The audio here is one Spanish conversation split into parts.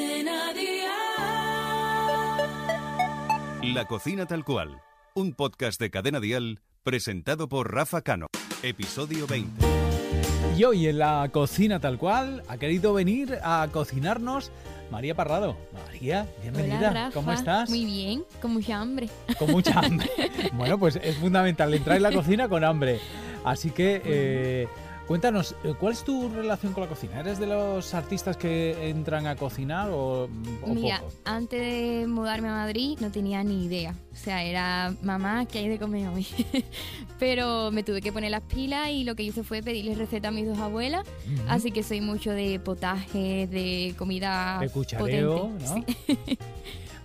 Cadena Dial. La cocina tal cual. Un podcast de Cadena Dial presentado por Rafa Cano. Episodio 20. Y hoy en la cocina tal cual ha querido venir a cocinarnos María Parrado. María, bienvenida. Hola, Rafa. ¿Cómo estás? Muy bien, con mucha hambre. Con mucha hambre. bueno, pues es fundamental entrar en la cocina con hambre. Así que eh, cuéntanos, eh, ¿cuál es tu relación con la cocina? ¿Eres de los artistas que entran a cocinar o, o Mira, poco? antes de mudarme a Madrid no tenía ni idea. O sea, era mamá, ¿qué hay de comer hoy? Pero me tuve que poner las pilas y lo que hice fue pedirle receta a mis dos abuelas. Así que soy mucho de potaje, de comida De cuchareo, potente. ¿no? Sí.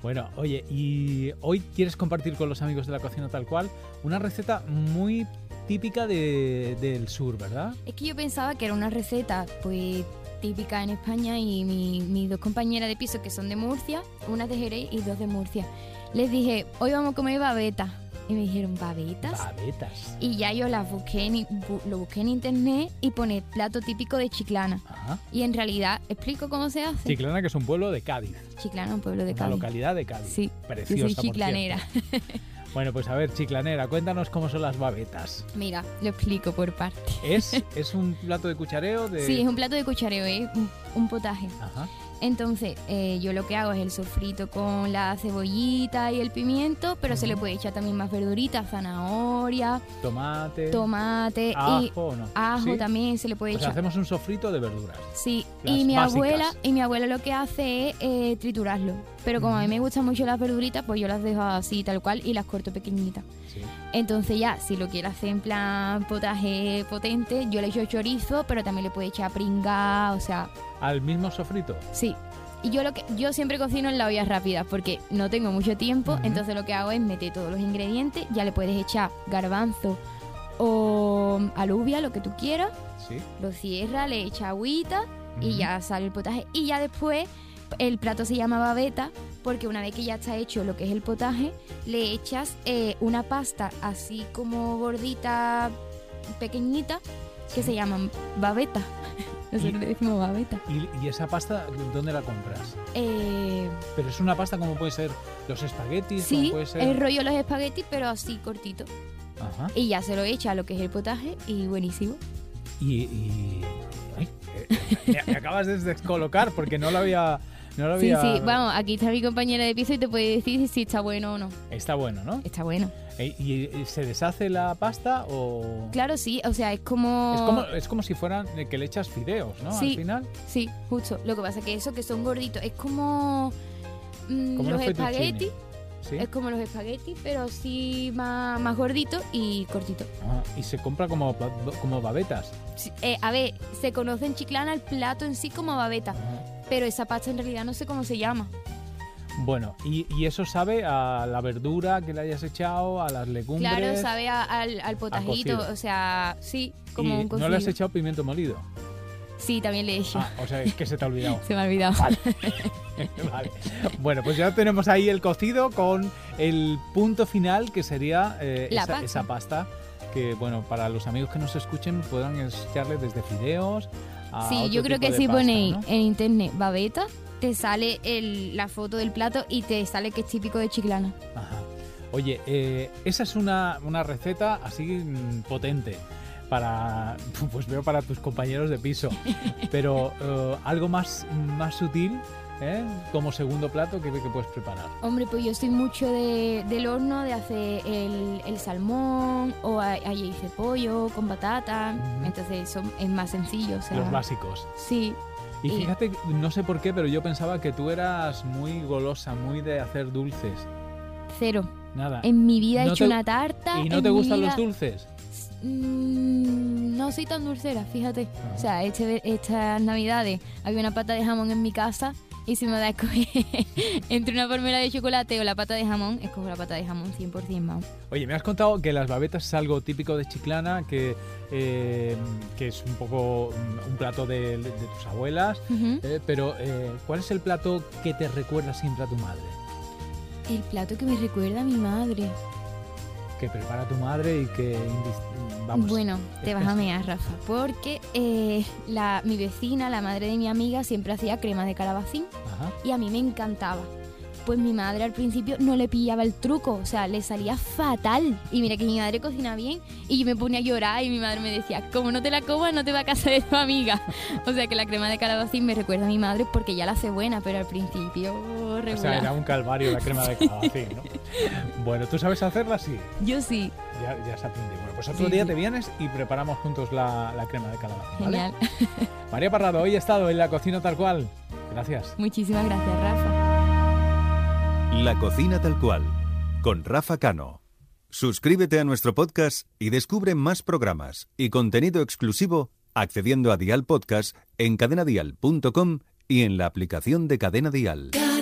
Bueno, oye, y hoy quieres compartir con los amigos de la cocina tal cual una receta muy típica de- del sur, ¿verdad? Es que yo pensaba que era una receta, pues típica en España y mi- mis dos compañeras de piso que son de Murcia, una de Jerez y dos de Murcia, les dije, hoy vamos a comer babetas. Y me dijeron, ¿babetas? Babetas. Y ya yo las busqué en, bu- lo busqué en internet y pone plato típico de Chiclana. Ajá. Y en realidad, ¿explico cómo se hace? Chiclana, que es un pueblo de Cádiz, Chiclana, un pueblo de Cádiz. localidad de Cádiz. Sí, Preciosa, yo soy por chiclanera. cierto. Bueno, pues a ver, chiclanera, cuéntanos cómo son las babetas. Mira, lo explico por parte. ¿Es, es un plato de cuchareo? De... Sí, es un plato de cuchareo, es un, un potaje. Ajá. Entonces, eh, yo lo que hago es el sofrito con la cebollita y el pimiento, pero se le puede echar también más verduritas, zanahoria, Tomate. tomate y Ajo o no. ajo ¿Sí? también se le puede O sea, echar. hacemos un sofrito de verduras. Sí, y mi básicas. abuela y mi abuela lo que hace es eh, triturarlo. Pero como a mí me gustan mucho las verduritas, pues yo las dejo así tal cual y las corto pequeñitas. Sí. Entonces ya, si lo quiere hacer en plan potaje potente, yo le echo chorizo, pero también le puede echar pringa, o sea, Al mismo sofrito. Sí. Y yo lo que yo siempre cocino en la olla rápida porque no tengo mucho tiempo, entonces lo que hago es meter todos los ingredientes, ya le puedes echar garbanzo o alubia, lo que tú quieras, Sí. lo cierra, le echa agüita y ya sale el potaje. Y ya después el plato se llama babeta porque una vez que ya está hecho lo que es el potaje, le echas eh, una pasta así como gordita, pequeñita, que se llaman babeta. Nosotros le decimos babeta. ¿Y, y esa pasta dónde la compras? Eh, Pero es una pasta como puede ser los espaguetis, Sí, como puede ser... el rollo de los espaguetis, pero así cortito. Ajá. Y ya se lo echa a lo que es el potaje y buenísimo. Y... y- ay, me, me acabas de descolocar porque no lo había... No lo Sí, había... sí, vamos, aquí está mi compañera de piso y te puede decir si está bueno o no. Está bueno, ¿no? Está bueno. Eh, ¿Y, y se deshace la pasta o...? Claro, sí, o sea, es como... Es como, es como si fueran eh, que le echas fideos, ¿no? Sí. Al final. Sí, justo. Lo que pasa es que eso que son gorditos, es como... mm, Como los espaguetis, Sí. es como los espaguetis, pero sí más, más gorditos y cortitos. Ah, y se compra como, como babetas. Sí, eh, a ver, se conoce en Chiclana el plato en sí como babeta, Ah. Pero esa pasta en realidad no sé cómo se llama. Bueno, y, y eso sabe a la verdura que le hayas echado, a las legumbres. Claro, sabe a- al, al potajito, o sea, sí, como y un cocido. no le has echado pimiento molido. Sí, también le he hecho. Ah, o sea, es que se te ha olvidado. Se me ha olvidado. Vale. Bueno, pues ya tenemos ahí el cocido con el punto final que sería eh, esa, pasta. esa pasta que, bueno, para los amigos que nos escuchen puedan echarle desde fideos a Sí, yo creo que si ponéis ¿no? en internet babeta, te sale el- la foto del plato y te sale que es típico de Chiclana. Ajá. Oye, eh, esa es una, una receta así potente para, pues veo para tus compañeros de piso, pero eh, algo más, más sutil, ¿eh? como segundo plato que, que puedes preparar. Hombre, pues yo soy mucho de- del horno, de hacer el, el salmón, o a- ahí hice pollo con batata, entonces eso es más sencillo. O sea, Los básicos. Sí, Y Y- fíjate, no sé por qué, pero yo pensaba que tú eras muy golosa, muy de hacer dulces. cero. Nada. En mi vida he hecho te- una tarta. ¿Y no te gustan vida- los dulces? Mm, no soy tan dulcera, fíjate. Ajá. O sea, este- estas navidades había una pata de jamón en mi casa y si me da a escoger entre una palmera de chocolate o la pata de jamón, escojo la pata de jamón 100% vamos. Oye, me has contado que las babetas es algo típico de Chiclana, que, eh, que es un poco un plato de, de tus abuelas, eh, pero eh, ¿cuál es el plato que te recuerda siempre a tu madre? El plato que me recuerda a mi madre. Que prepara tu madre y que vamos. Bueno, te vas a mear, Rafa, porque eh, la, mi vecina, la madre de mi amiga, siempre hacía crema de calabacín Ajá. y a mí me encantaba. Pues mi madre al principio no le pillaba el truco, o sea, le salía fatal. Y mira que mi madre cocina bien y yo me ponía a llorar y mi madre me decía, como no te la comas, no te va a casar de tu amiga. O sea que la crema de calabacín me recuerda a mi madre porque ya la hace buena, pero al principio O regular. sea, era un calvario la crema de calabacín, ¿no? Bueno, ¿tú sabes hacerla? Sí. Yo sí, Ya, ya se aprendió. Bueno, pues otro Sí, día sí. te vienes y preparamos juntos la, la crema de calabacín, ¿vale? genial. María Parrado, hoy he estado en la cocina tal cual. Gracias. Muchísimas gracias, Rafa. La cocina tal cual, con Rafa Cano. Suscríbete a nuestro podcast y descubre más programas y contenido exclusivo accediendo a Dial Podcast en cadenadial.com y en la aplicación de Cadena Dial. Cadena